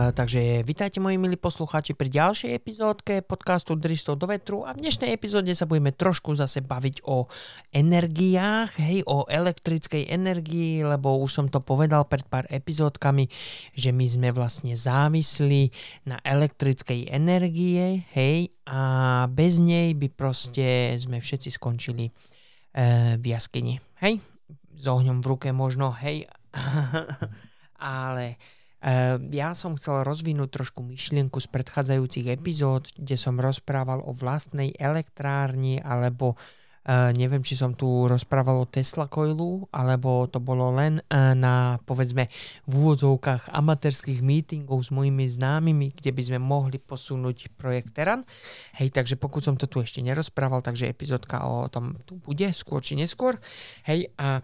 Uh, takže vítajte moji milí poslucháči pri ďalšej epizódke podcastu Dristov do vetru. A v dnešnej epizóde sa budeme trošku zase baviť o energiách, hej, o elektrickej energii, lebo už som to povedal pred pár epizódkami, že my sme vlastne závislí na elektrickej energie, hej, a bez nej by proste sme všetci skončili uh, v jaskyni, hej, s ohňom v ruke možno, hej, ale ja som chcel rozvinúť trošku myšlienku z predchádzajúcich epizód, kde som rozprával o vlastnej elektrárni alebo Uh, neviem, či som tu rozprával o Tesla Coilu, alebo to bolo len uh, na, povedzme, v úvodzovkách amatérských meetingov s mojimi známymi, kde by sme mohli posunúť projekt Teran. Hej, takže pokud som to tu ešte nerozprával, takže epizódka o tom tu bude skôr či neskôr. Hej, a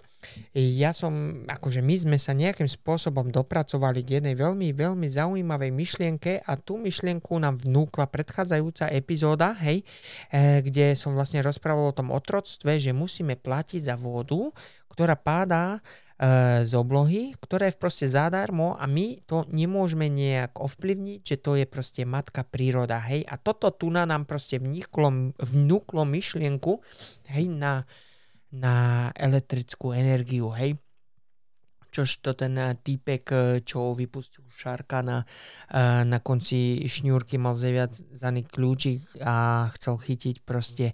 ja som, akože my sme sa nejakým spôsobom dopracovali k jednej veľmi, veľmi zaujímavej myšlienke a tú myšlienku nám vnúkla predchádzajúca epizóda, hej, e, kde som vlastne rozprával o tom otroctve, že musíme platiť za vodu, ktorá pádá e, z oblohy, ktorá je proste zadarmo a my to nemôžeme nejak ovplyvniť, že to je proste matka príroda, hej. A toto tu nám proste vniklo, vnúklo myšlienku, hej, na na elektrickú energiu, hej. Čož to ten eh, týpek, eh, čo vypustil šárka na, eh, na konci šňúrky, mal zaviazaný kľúčik a chcel chytiť proste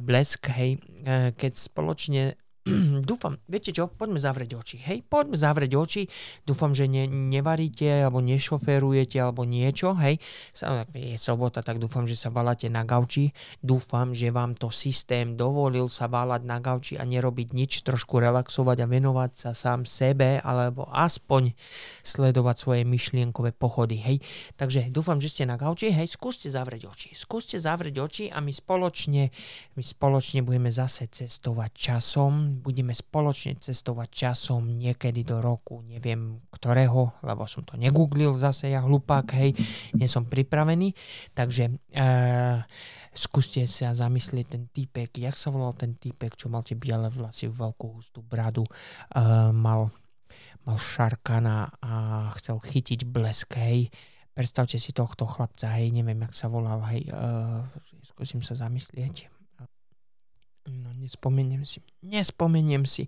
blesk, hej. Keď spoločne dúfam, viete čo, poďme zavrieť oči, hej, poďme zavrieť oči, dúfam, že ne, nevaríte, alebo nešoferujete, alebo niečo, hej, samozrejme je sobota, tak dúfam, že sa valáte na gauči, dúfam, že vám to systém dovolil sa válať na gauči a nerobiť nič, trošku relaxovať a venovať sa sám sebe, alebo aspoň sledovať svoje myšlienkové pochody, hej, takže dúfam, že ste na gauči, hej, skúste zavrieť oči, skúste zavrieť oči a my spoločne, my spoločne budeme zase cestovať časom, budeme spoločne cestovať časom niekedy do roku, neviem ktorého, lebo som to negooglil zase ja hlupák, hej, nie som pripravený, takže e, skúste sa zamyslieť ten týpek, jak sa volal ten týpek, čo mal tie biele vlasy, veľkú hustú bradu, e, mal, mal šarkana a chcel chytiť blesk, hej, predstavte si tohto chlapca, hej, neviem, jak sa volal, hej, e, skúsim sa zamyslieť. No, nespomeniem si. Nespomeniem si.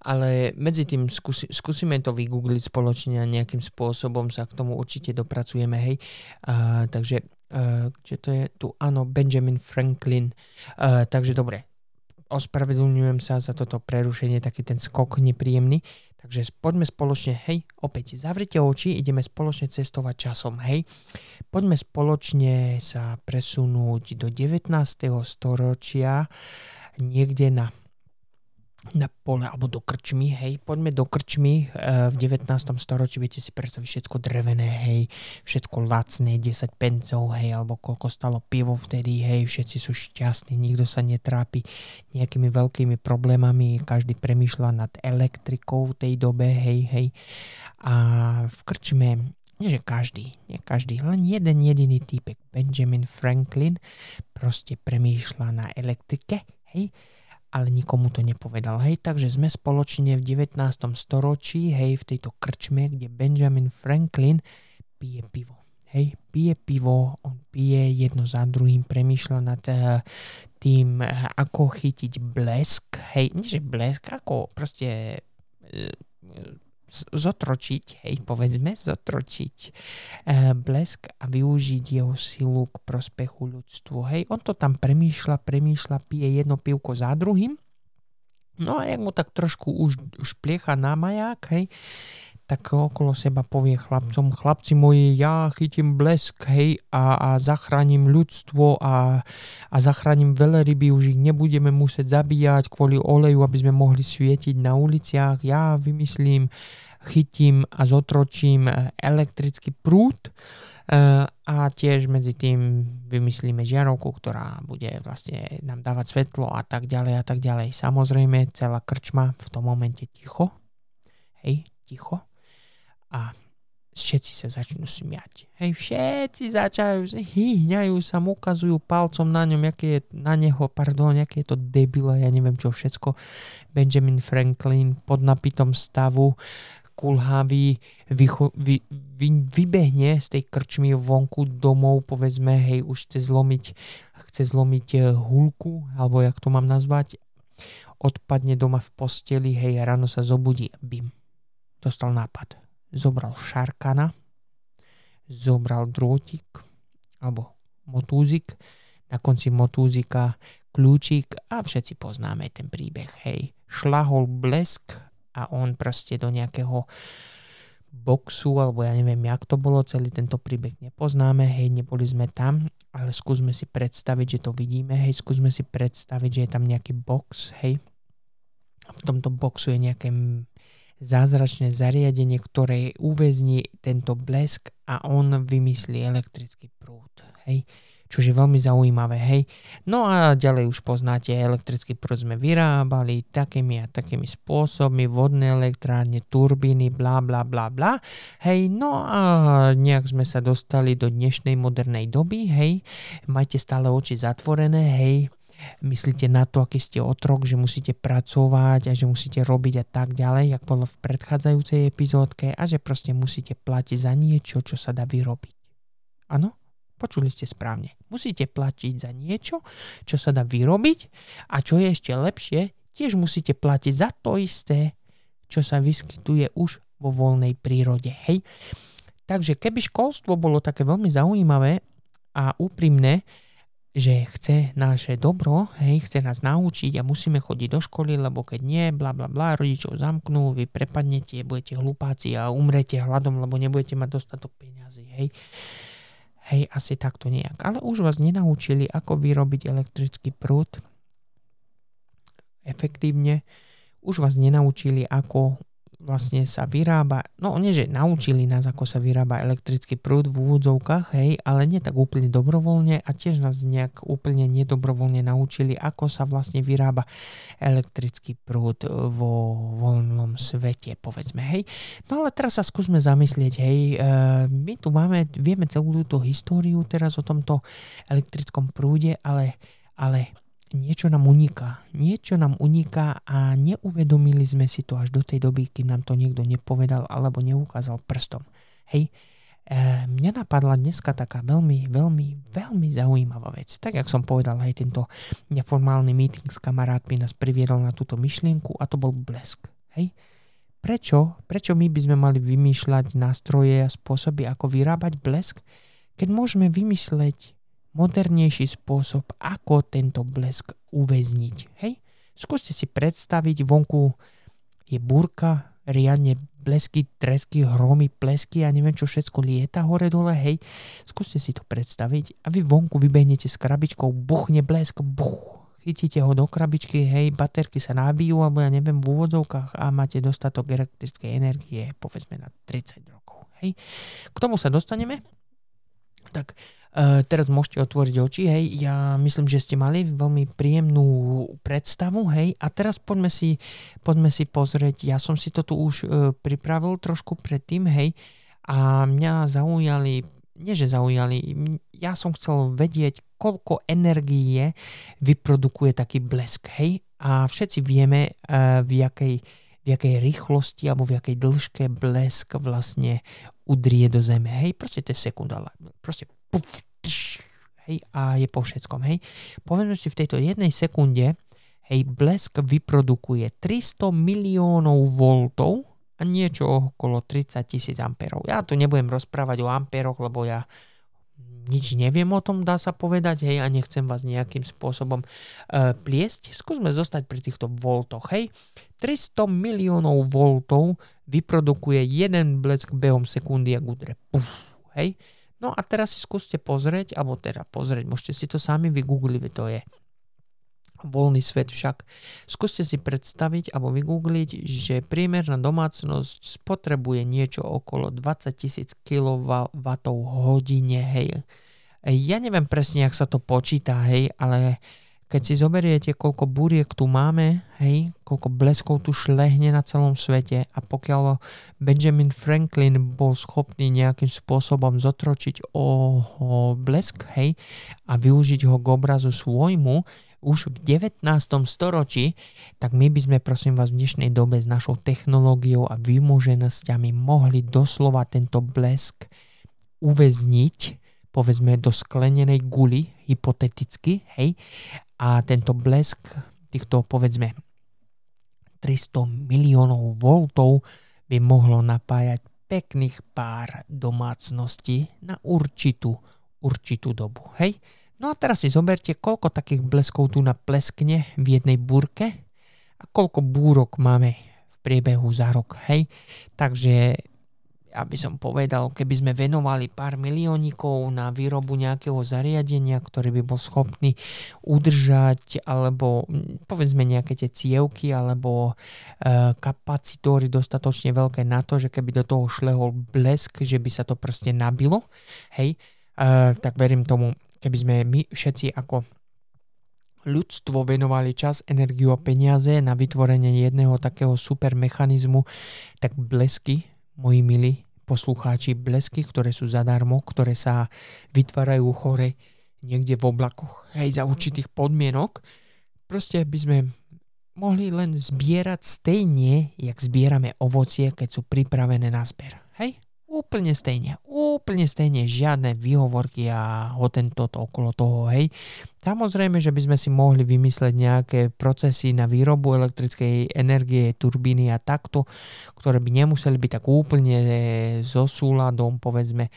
Ale medzi tým skúsi, skúsime to vygoogliť spoločne a nejakým spôsobom sa k tomu určite dopracujeme, hej. Uh, takže, uh, kde to je? Tu, áno, Benjamin Franklin. Uh, takže dobre, ospravedlňujem sa za toto prerušenie, taký ten skok nepríjemný. Takže poďme spoločne, hej, opäť zavrite oči, ideme spoločne cestovať časom, hej. Poďme spoločne sa presunúť do 19. storočia niekde na na pole alebo do krčmy, hej, poďme do krčmy e, v 19. storočí, viete si predstaviť všetko drevené, hej, všetko lacné, 10 pencov, hej, alebo koľko stalo pivo vtedy, hej, všetci sú šťastní, nikto sa netrápi nejakými veľkými problémami, každý premýšľa nad elektrikou v tej dobe, hej, hej, a v krčme nie že každý, nie každý, len jeden jediný týpek, Benjamin Franklin, proste premýšľa na elektrike, hej, ale nikomu to nepovedal. Hej, takže sme spoločne v 19. storočí, hej, v tejto krčme, kde Benjamin Franklin pije pivo. Hej, pije pivo, on pije jedno za druhým, premýšľa nad uh, tým, uh, ako chytiť blesk, hej, nie že blesk, ako proste uh, zotročiť, hej, povedzme, zotročiť e, blesk a využiť jeho silu k prospechu ľudstvu. Hej, on to tam premýšľa, premýšľa, pije jedno pivko za druhým. No a jak mu tak trošku už, už pliecha na maják, hej, tak okolo seba povie chlapcom, chlapci moji, ja chytím blesk, hej, a, a zachránim ľudstvo a, a zachránim ryby, už ich nebudeme musieť zabíjať kvôli oleju, aby sme mohli svietiť na uliciach, ja vymyslím, chytím a zotročím elektrický prúd e, a tiež medzi tým vymyslíme žiarovku, ktorá bude vlastne nám dávať svetlo a tak ďalej a tak ďalej. Samozrejme, celá krčma v tom momente ticho, hej, ticho a všetci sa začnú smiať. Hej, všetci začajú, hýňajú sa, mu ukazujú palcom na ňom, aké je na neho, pardon, aké je to debila, ja neviem čo všetko. Benjamin Franklin pod napitom stavu kulhavý vycho, vy, vy, vybehne z tej krčmy vonku domov, povedzme, hej, už chce zlomiť, chce zlomiť e, hulku, alebo jak to mám nazvať, odpadne doma v posteli, hej, ráno sa zobudí, bim, dostal nápad. Zobral šarkana, zobral drôtik, alebo motúzik, na konci motúzika kľúčik a všetci poznáme ten príbeh, hej. Šlahol blesk a on proste do nejakého boxu, alebo ja neviem, jak to bolo, celý tento príbeh nepoznáme, hej, neboli sme tam, ale skúsme si predstaviť, že to vidíme, hej, skúsme si predstaviť, že je tam nejaký box, hej, a v tomto boxu je nejaké zázračné zariadenie, ktoré uväzní tento blesk a on vymyslí elektrický prúd, hej čo je veľmi zaujímavé, hej. No a ďalej už poznáte, elektrický prúd sme vyrábali takými a takými spôsobmi, vodné elektrárne, turbíny, bla bla bla bla, hej. No a nejak sme sa dostali do dnešnej modernej doby, hej. Majte stále oči zatvorené, hej myslíte na to, aký ste otrok, že musíte pracovať a že musíte robiť a tak ďalej, ako bolo v predchádzajúcej epizódke a že proste musíte platiť za niečo, čo sa dá vyrobiť. Áno? Počuli ste správne. Musíte platiť za niečo, čo sa dá vyrobiť a čo je ešte lepšie, tiež musíte platiť za to isté, čo sa vyskytuje už vo voľnej prírode. Hej? Takže keby školstvo bolo také veľmi zaujímavé a úprimné, že chce naše dobro, hej, chce nás naučiť a musíme chodiť do školy, lebo keď nie, bla bla bla, rodičov zamknú, vy prepadnete, budete hlupáci a umrete hladom, lebo nebudete mať dostatok peňazí, hej. Hej, asi takto nejak. Ale už vás nenaučili, ako vyrobiť elektrický prúd efektívne. Už vás nenaučili, ako vlastne sa vyrába, no nie, že naučili nás, ako sa vyrába elektrický prúd v úvodzovkách, hej, ale nie tak úplne dobrovoľne a tiež nás nejak úplne nedobrovoľne naučili, ako sa vlastne vyrába elektrický prúd vo voľnom svete, povedzme, hej. No ale teraz sa skúsme zamyslieť, hej, e, my tu máme, vieme celú túto históriu teraz o tomto elektrickom prúde, ale, ale niečo nám uniká. Niečo nám uniká a neuvedomili sme si to až do tej doby, kým nám to niekto nepovedal alebo neukázal prstom. Hej, e, mňa napadla dneska taká veľmi, veľmi, veľmi zaujímavá vec. Tak, jak som povedal, aj tento neformálny meeting s kamarátmi nás priviedol na túto myšlienku a to bol blesk. Hej, prečo, prečo my by sme mali vymýšľať nástroje a spôsoby, ako vyrábať blesk, keď môžeme vymysleť modernejší spôsob, ako tento blesk uväzniť. Hej? Skúste si predstaviť, vonku je búrka, riadne blesky, tresky, hromy, plesky a neviem čo všetko lieta hore dole, hej. Skúste si to predstaviť a vy vonku vybehnete s krabičkou, buchne blesk, buch, chytíte ho do krabičky, hej, baterky sa nabijú, alebo ja neviem, v úvodzovkách a máte dostatok elektrickej energie, povedzme na 30 rokov, hej. K tomu sa dostaneme, tak Uh, teraz môžete otvoriť oči, hej, ja myslím, že ste mali veľmi príjemnú predstavu, hej, a teraz poďme si, poďme si pozrieť, ja som si to tu už uh, pripravil trošku predtým, hej, a mňa zaujali, nie že zaujali, ja som chcel vedieť, koľko energie vyprodukuje taký blesk, hej, a všetci vieme, uh, v jakej v jakej rýchlosti alebo v jakej dĺžke blesk vlastne udrie do zeme. Hej, proste to je sekunda. Proste puf, tš, hej, a je po všetkom. Hej. Povedzme si v tejto jednej sekunde, hej, blesk vyprodukuje 300 miliónov voltov a niečo okolo 30 tisíc amperov. Ja tu nebudem rozprávať o amperoch, lebo ja nič neviem o tom, dá sa povedať, hej, a nechcem vás nejakým spôsobom uh, pliesť. Skúsme zostať pri týchto voltoch, hej. 300 miliónov voltov vyprodukuje jeden blesk behom sekundy a gudre. Puf, hej. No a teraz si skúste pozrieť, alebo teda pozrieť, môžete si to sami vygoogliť, to je voľný svet však. Skúste si predstaviť alebo vygoogliť, že priemerná domácnosť spotrebuje niečo okolo 20 tisíc kWh hodine, hej. Ja neviem presne, jak sa to počíta, hej, ale keď si zoberiete, koľko buriek tu máme, hej, koľko bleskov tu šlehne na celom svete a pokiaľ Benjamin Franklin bol schopný nejakým spôsobom zotročiť o blesk, hej, a využiť ho k obrazu svojmu, už v 19. storočí, tak my by sme prosím vás v dnešnej dobe s našou technológiou a vymoženosťami mohli doslova tento blesk uväzniť povedzme do sklenenej guly, hypoteticky, hej, a tento blesk týchto povedzme 300 miliónov voltov by mohlo napájať pekných pár domácností na určitú, určitú dobu. Hej? No a teraz si zoberte, koľko takých bleskov tu napleskne v jednej búrke a koľko búrok máme v priebehu za rok. Hej? Takže aby som povedal, keby sme venovali pár miliónikov na výrobu nejakého zariadenia, ktorý by bol schopný udržať, alebo povedzme nejaké tie cievky, alebo e, kapacitóry dostatočne veľké na to, že keby do toho šlehol blesk, že by sa to proste nabilo, hej, e, tak verím tomu, keby sme my všetci ako ľudstvo venovali čas, energiu a peniaze na vytvorenie jedného takého super mechanizmu, tak blesky moji milí poslucháči, blesky, ktoré sú zadarmo, ktoré sa vytvárajú hore niekde v oblakoch, aj za určitých podmienok. Proste by sme mohli len zbierať stejne, jak zbierame ovocie, keď sú pripravené na zber. Hej? Úplne stejne, úplne stejne, žiadne výhovorky a hotento okolo toho, hej. Samozrejme, že by sme si mohli vymysleť nejaké procesy na výrobu elektrickej energie, turbíny a takto, ktoré by nemuseli byť tak úplne so súladom, povedzme, e,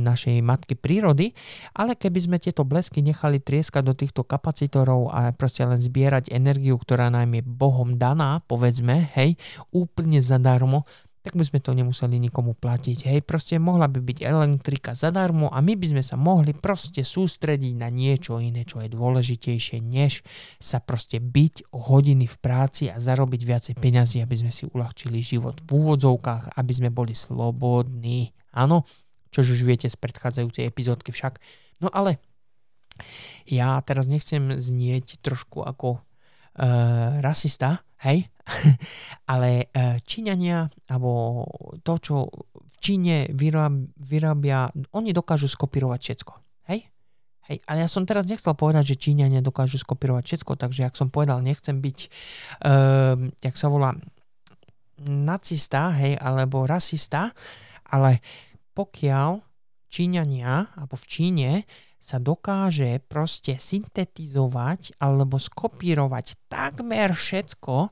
našej matky prírody, ale keby sme tieto blesky nechali trieskať do týchto kapacitorov a proste len zbierať energiu, ktorá nám je Bohom daná, povedzme, hej, úplne zadarmo, tak by sme to nemuseli nikomu platiť. Hej, proste mohla by byť elektrika zadarmo a my by sme sa mohli proste sústrediť na niečo iné, čo je dôležitejšie, než sa proste byť hodiny v práci a zarobiť viacej peňazí, aby sme si uľahčili život v úvodzovkách, aby sme boli slobodní. Áno, čo už viete z predchádzajúcej epizódky však. No ale ja teraz nechcem znieť trošku ako uh, rasista, hej, ale uh, Číňania, alebo to, čo v Číne vyráb, vyrábia, oni dokážu skopírovať všetko, hej. Hej, ale ja som teraz nechcel povedať, že Číňania dokážu skopírovať všetko, takže ak som povedal, nechcem byť, uh, jak sa volá, nacista, hej, alebo rasista, ale pokiaľ Číňania, alebo v Číne sa dokáže proste syntetizovať alebo skopírovať takmer všetko,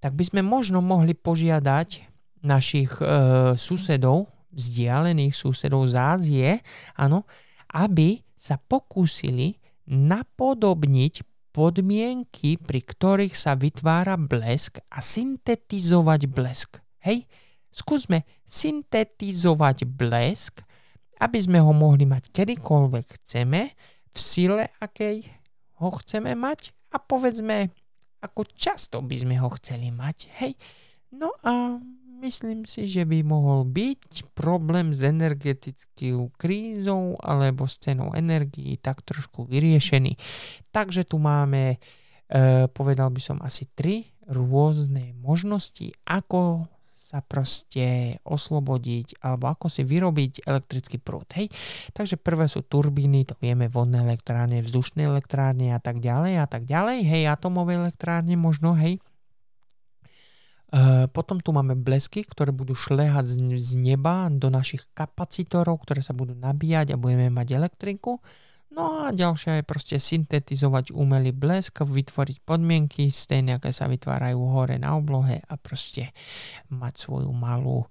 tak by sme možno mohli požiadať našich e, susedov, vzdialených susedov z Ázie, áno, aby sa pokúsili napodobniť podmienky, pri ktorých sa vytvára blesk a syntetizovať blesk. Hej, skúsme syntetizovať blesk aby sme ho mohli mať kedykoľvek chceme, v sile, akej ho chceme mať a povedzme, ako často by sme ho chceli mať. Hej, no a myslím si, že by mohol byť problém s energetickou krízou alebo s cenou energií tak trošku vyriešený. Takže tu máme, e, povedal by som asi tri rôzne možnosti, ako sa proste oslobodiť alebo ako si vyrobiť elektrický prúd. Hej? Takže prvé sú turbíny, to vieme, vodné elektrárne, vzdušné elektrárne a tak ďalej a tak ďalej. Hej, atomové elektrárne možno, hej. E, potom tu máme blesky, ktoré budú šlehať z, z neba do našich kapacitorov, ktoré sa budú nabíjať a budeme mať elektriku. No a ďalšia je proste syntetizovať umelý blesk, vytvoriť podmienky stejne, aké sa vytvárajú hore na oblohe a proste mať svoju malú uh,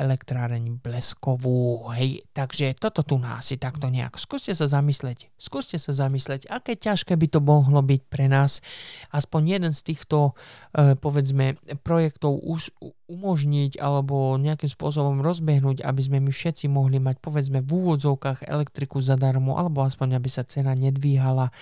elektráreň bleskovú, hej, takže toto tu nás si takto nejak, skúste sa zamysleť, skúste sa zamysleť, aké ťažké by to mohlo byť pre nás, aspoň jeden z týchto, uh, povedzme, projektov už umožniť alebo nejakým spôsobom rozbehnúť, aby sme my všetci mohli mať povedzme v úvodzovkách elektriku zadarmo alebo aspoň aby sa cena nedvíhala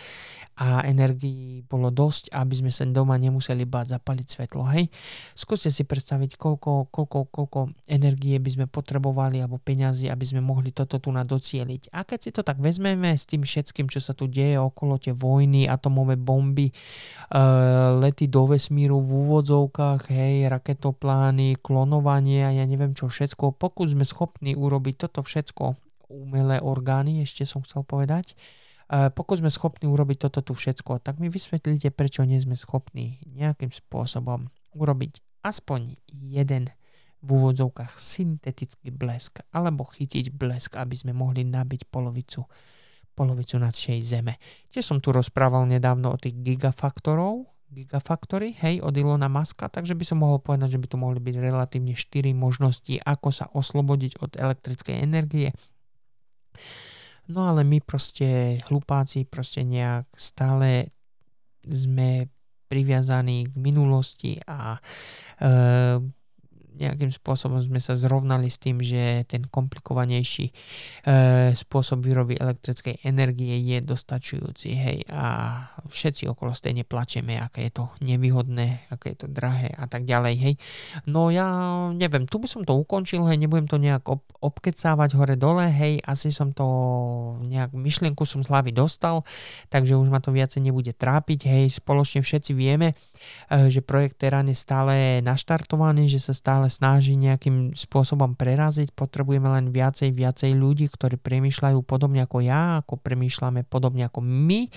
a energii bolo dosť, aby sme sa doma nemuseli báť zapaliť svetlo. Hej? Skúste si predstaviť, koľko, koľko, koľko energie by sme potrebovali alebo peňazí, aby sme mohli toto tu na docieliť. A keď si to tak vezmeme s tým všetkým, čo sa tu deje okolo tie vojny, atomové bomby, uh, lety do vesmíru v úvodzovkách, hej, raketoplán, plány, klonovanie a ja neviem čo všetko, pokud sme schopní urobiť toto všetko, umelé orgány, ešte som chcel povedať, pokud sme schopní urobiť toto tu všetko, tak mi vysvetlíte, prečo nie sme schopní nejakým spôsobom urobiť aspoň jeden v úvodzovkách syntetický blesk alebo chytiť blesk, aby sme mohli nabiť polovicu, polovicu našej Zeme. Tiež som tu rozprával nedávno o tých gigafaktorov, gigafaktory, hej, od Ilona Maska, takže by som mohol povedať, že by to mohli byť relatívne 4 možnosti, ako sa oslobodiť od elektrickej energie. No ale my proste, hlupáci, proste nejak stále sme priviazaní k minulosti a e, nejakým spôsobom sme sa zrovnali s tým, že ten komplikovanejší e, spôsob výroby elektrickej energie je dostačujúci, hej, a všetci okolo stejne plačeme, aké je to nevýhodné, aké je to drahé a tak ďalej, hej. No ja neviem, tu by som to ukončil, hej, nebudem to nejak ob- obkecávať hore-dole, hej, asi som to nejak myšlienku som z hlavy dostal, takže už ma to viacej nebude trápiť, hej, spoločne všetci vieme, že projekt Terán je stále naštartovaný, že sa stále snaží nejakým spôsobom preraziť, potrebujeme len viacej, viacej ľudí, ktorí premýšľajú podobne ako ja, ako premýšľame podobne ako my,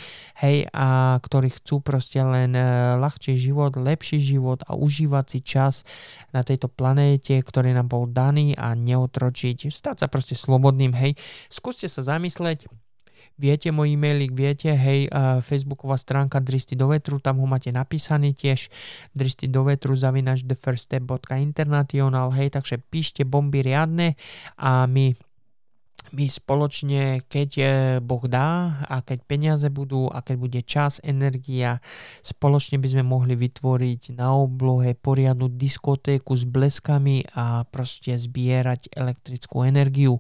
hej, a ktorí chcú proste len e, ľahší život, lepší život a užívať si čas na tejto planéte, ktorý nám bol daný a neotročiť. Stať sa proste slobodným, hej. Skúste sa zamysleť, viete môj e-mailik, viete, hej, uh, facebooková stránka Dristy do vetru, tam ho máte napísaný tiež, Dristy do vetru zavinač thefirststep.international, hej, takže píšte bomby riadne a my my spoločne, keď Boh dá a keď peniaze budú a keď bude čas, energia, spoločne by sme mohli vytvoriť na oblohe poriadnu diskotéku s bleskami a proste zbierať elektrickú energiu.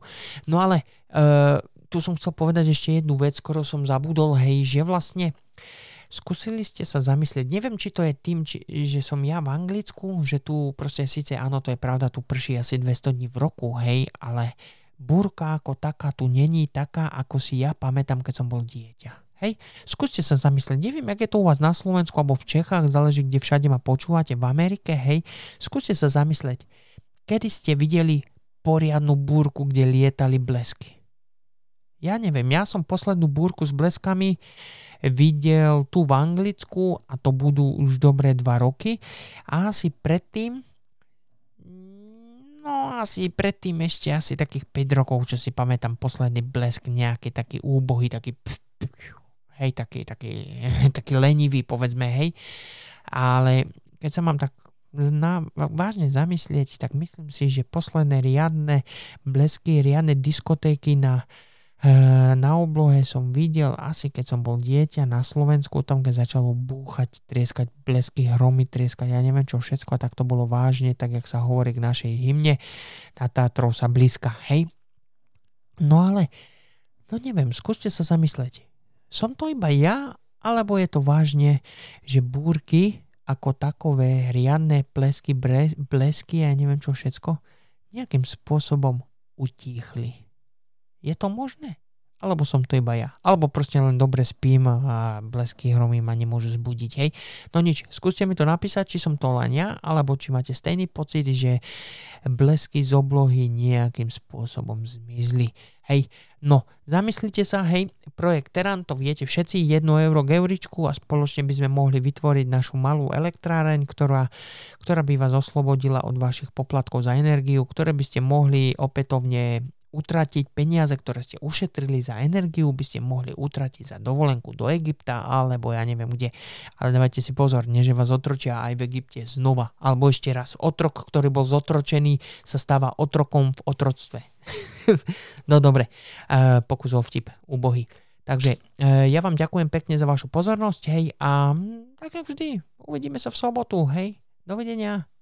No ale e, tu som chcel povedať ešte jednu vec, ktorú som zabudol, hej, že vlastne Skúsili ste sa zamyslieť, neviem, či to je tým, či, že som ja v Anglicku, že tu proste síce, áno, to je pravda, tu prší asi 200 dní v roku, hej, ale Búrka ako taká tu není taká, ako si ja pamätám, keď som bol dieťa. Hej, skúste sa zamyslieť, neviem, je to u vás na Slovensku alebo v Čechách, záleží, kde všade ma počúvate, v Amerike, hej, skúste sa zamyslieť, kedy ste videli poriadnu búrku, kde lietali blesky. Ja neviem, ja som poslednú búrku s bleskami videl tu v Anglicku a to budú už dobré dva roky a asi predtým No asi predtým ešte asi takých 5 rokov, čo si pamätám, posledný blesk nejaký taký úbohý, taký hej, taký, taký, taký lenivý, povedzme, hej. Ale keď sa mám tak na, vážne zamyslieť, tak myslím si, že posledné riadne blesky, riadne diskotéky na Eh, na oblohe som videl asi keď som bol dieťa na Slovensku, tam keď začalo búchať, trieskať blesky, hromy, trieskať, ja neviem čo všetko a tak to bolo vážne, tak jak sa hovorí k našej hymne, tá Tatrov sa blízka, hej. No ale, no neviem, skúste sa zamysleť. Som to iba ja, alebo je to vážne, že búrky ako takové riadne plesky, blesky ja neviem čo všetko, nejakým spôsobom utíchli. Je to možné? Alebo som to iba ja. Alebo proste len dobre spím a blesky hromy ma nemôžu zbudiť, hej. No nič, skúste mi to napísať, či som to len ja, alebo či máte stejný pocit, že blesky z oblohy nejakým spôsobom zmizli. Hej, no, zamyslite sa, hej, projekt Teran, to viete všetci, 1 euro k euričku a spoločne by sme mohli vytvoriť našu malú elektráreň, ktorá, ktorá by vás oslobodila od vašich poplatkov za energiu, ktoré by ste mohli opätovne utratiť peniaze, ktoré ste ušetrili za energiu, by ste mohli utratiť za dovolenku do Egypta, alebo ja neviem kde. Ale dávajte si pozor, neže vás otročia aj v Egypte znova. Alebo ešte raz, otrok, ktorý bol zotročený, sa stáva otrokom v otroctve. no dobre, uh, pokus o vtip, ubohy. Takže uh, ja vám ďakujem pekne za vašu pozornosť, hej, a hm, tak vždy, uvidíme sa v sobotu, hej. Dovidenia.